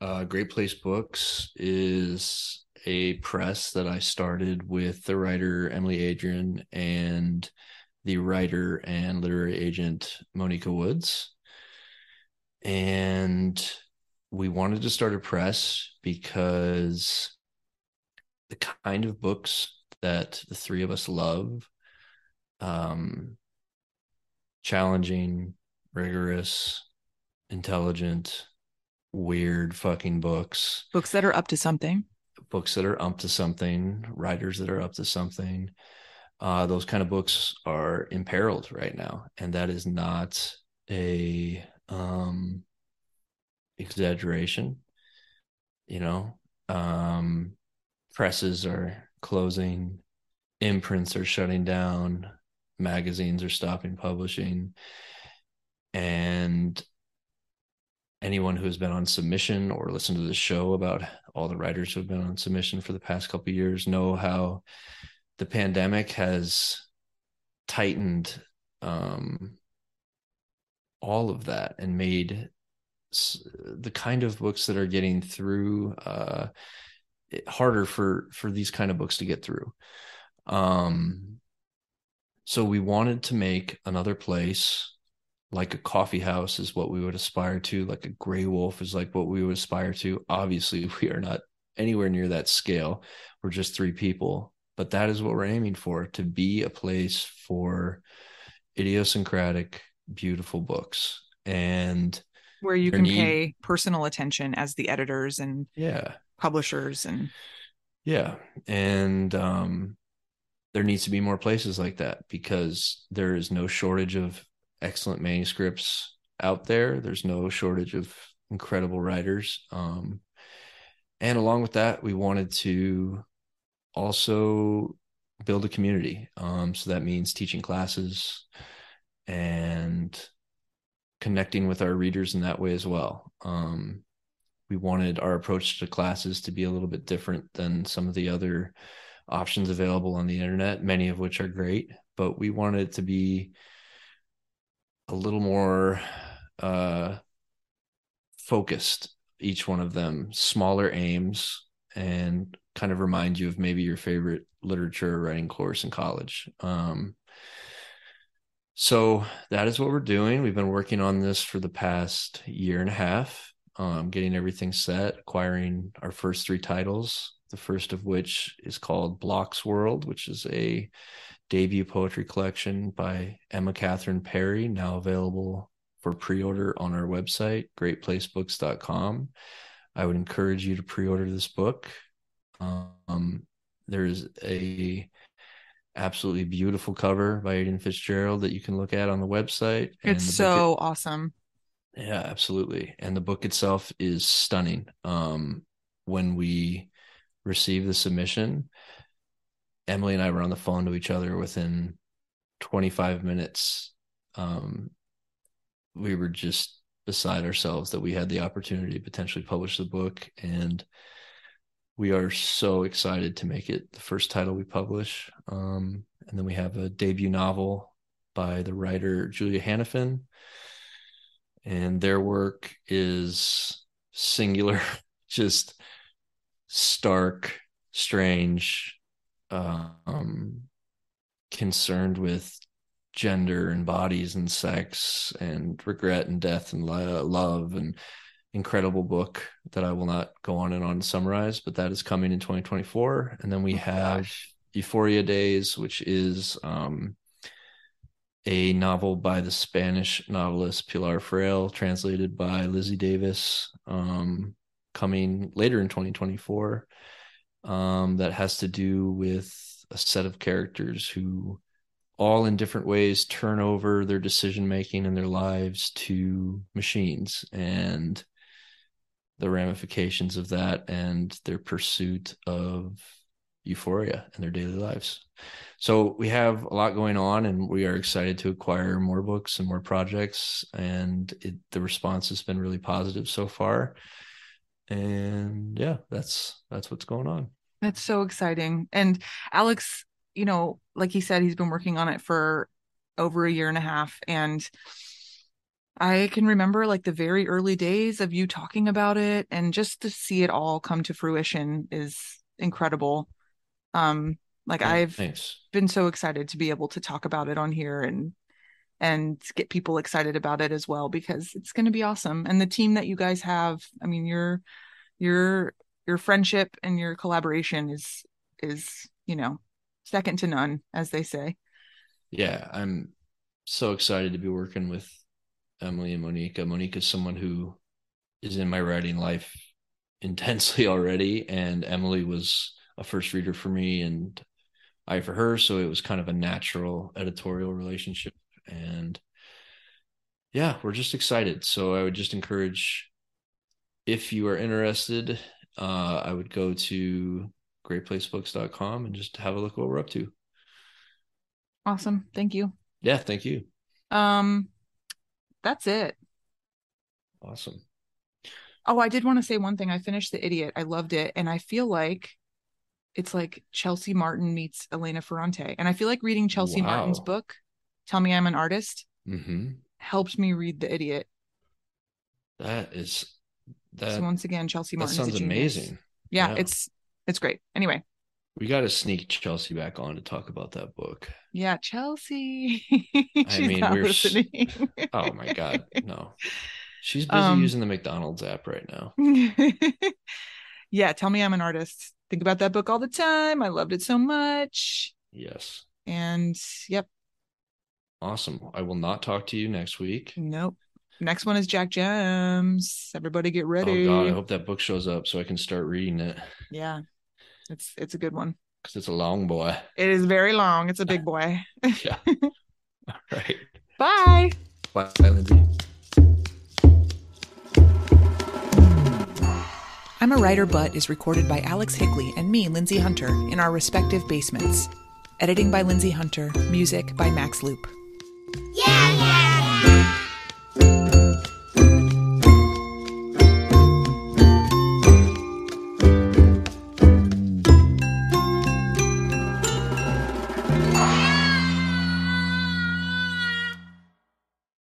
uh, Great Place Books is a press that I started with the writer Emily Adrian and the writer and literary agent Monika Woods. And we wanted to start a press because the kind of books that the three of us love um, challenging, rigorous, intelligent, weird fucking books, Books that are up to something. Books that are up to something, writers that are up to something. Uh, those kind of books are imperiled right now, and that is not a um, exaggeration. You know, um, presses are closing, imprints are shutting down, magazines are stopping publishing, and anyone who has been on submission or listened to the show about all the writers who have been on submission for the past couple years know how the pandemic has tightened um, all of that and made the kind of books that are getting through uh, harder for for these kind of books to get through. Um, so we wanted to make another place like a coffee house is what we would aspire to like a Graywolf is like what we would aspire to. Obviously we are not anywhere near that scale. We're just three people. But that is what we're aiming for to be a place for idiosyncratic beautiful books. And Where you can need- pay personal attention as the editors and yeah. publishers and Yeah. And um there needs to be more places like that because there is no shortage of excellent manuscripts out there. There's no shortage of incredible writers. Um and along with that, we wanted to also build a community. Um so that means teaching classes and connecting with our readers in that way as well. Um we wanted our approach to classes to be a little bit different than some of the other options available on the internet, many of which are great, but we wanted it to be a little more uh, focused, each one of them, smaller aims, and kind of remind you of maybe your favorite literature writing course in college. Um, so that is what we're doing. We've been working on this for the past year and a half um, getting everything set, acquiring our first three titles. The first of which is called Blocks World, which is a debut poetry collection by Emma Catherine Perry, now available for pre order on our website, greatplacebooks.com. I would encourage you to pre order this book. Um, there's a absolutely beautiful cover by Aiden Fitzgerald that you can look at on the website. it's the so awesome. yeah, absolutely. And the book itself is stunning. Um, when we received the submission, Emily and I were on the phone to each other within 25 minutes. Um, we were just beside ourselves that we had the opportunity to potentially publish the book. And we are so excited to make it the first title we publish. Um, and then we have a debut novel by the writer Julia Hanifin. And their work is singular, just stark, strange, um, concerned with gender and bodies and sex and regret and death and love and incredible book that I will not go on and on to summarize, but that is coming in 2024. And then we oh, have gosh. Euphoria Days, which is um, a novel by the Spanish novelist Pilar Ferrer, translated by Lizzie Davis, um, coming later in 2024. Um, that has to do with a set of characters who all in different ways turn over their decision making and their lives to machines and the ramifications of that and their pursuit of euphoria in their daily lives. So we have a lot going on and we are excited to acquire more books and more projects and it, the response has been really positive so far. And yeah, that's that's what's going on. That's so exciting. And Alex, you know, like he said he's been working on it for over a year and a half and I can remember like the very early days of you talking about it and just to see it all come to fruition is incredible. Um like yeah, I've thanks. been so excited to be able to talk about it on here and and get people excited about it as well because it's going to be awesome. And the team that you guys have, I mean, your your your friendship and your collaboration is is, you know, second to none as they say. Yeah, I'm so excited to be working with Emily and Monika. Monika is someone who is in my writing life intensely already, and Emily was a first reader for me and I for her. So it was kind of a natural editorial relationship. Yeah, we're just excited. So I would just encourage if you are interested, uh, I would go to greatplacebooks.com and just have a look what we're up to. Awesome. Thank you. Yeah, thank you. Um that's it. Awesome. Oh, I did want to say one thing. I finished The Idiot. I loved it. And I feel like it's like Chelsea Martin meets Elena Ferrante. And I feel like reading Chelsea wow. Martin's book, Tell Me I'm an Artist, mm-hmm. Helped me read The Idiot. That is that. So once again, Chelsea Martin. That sounds amazing. Yeah, yeah, it's it's great. Anyway, we got to sneak Chelsea back on to talk about that book. Yeah, Chelsea. I mean, we're listening. oh my god, no. She's busy um, using the McDonald's app right now. yeah, tell me I'm an artist. Think about that book all the time. I loved it so much. Yes. And yep. Awesome. I will not talk to you next week. Nope. Next one is Jack Gems. Everybody get ready. Oh god, I hope that book shows up so I can start reading it. Yeah. It's it's a good one. Because it's a long boy. It is very long. It's a big boy. yeah. All right. Bye. Bye, Lindsay. I'm a Writer But is recorded by Alex Higley and me, Lindsay Hunter, in our respective basements. Editing by Lindsay Hunter, music by Max Loop. Yeah, yeah.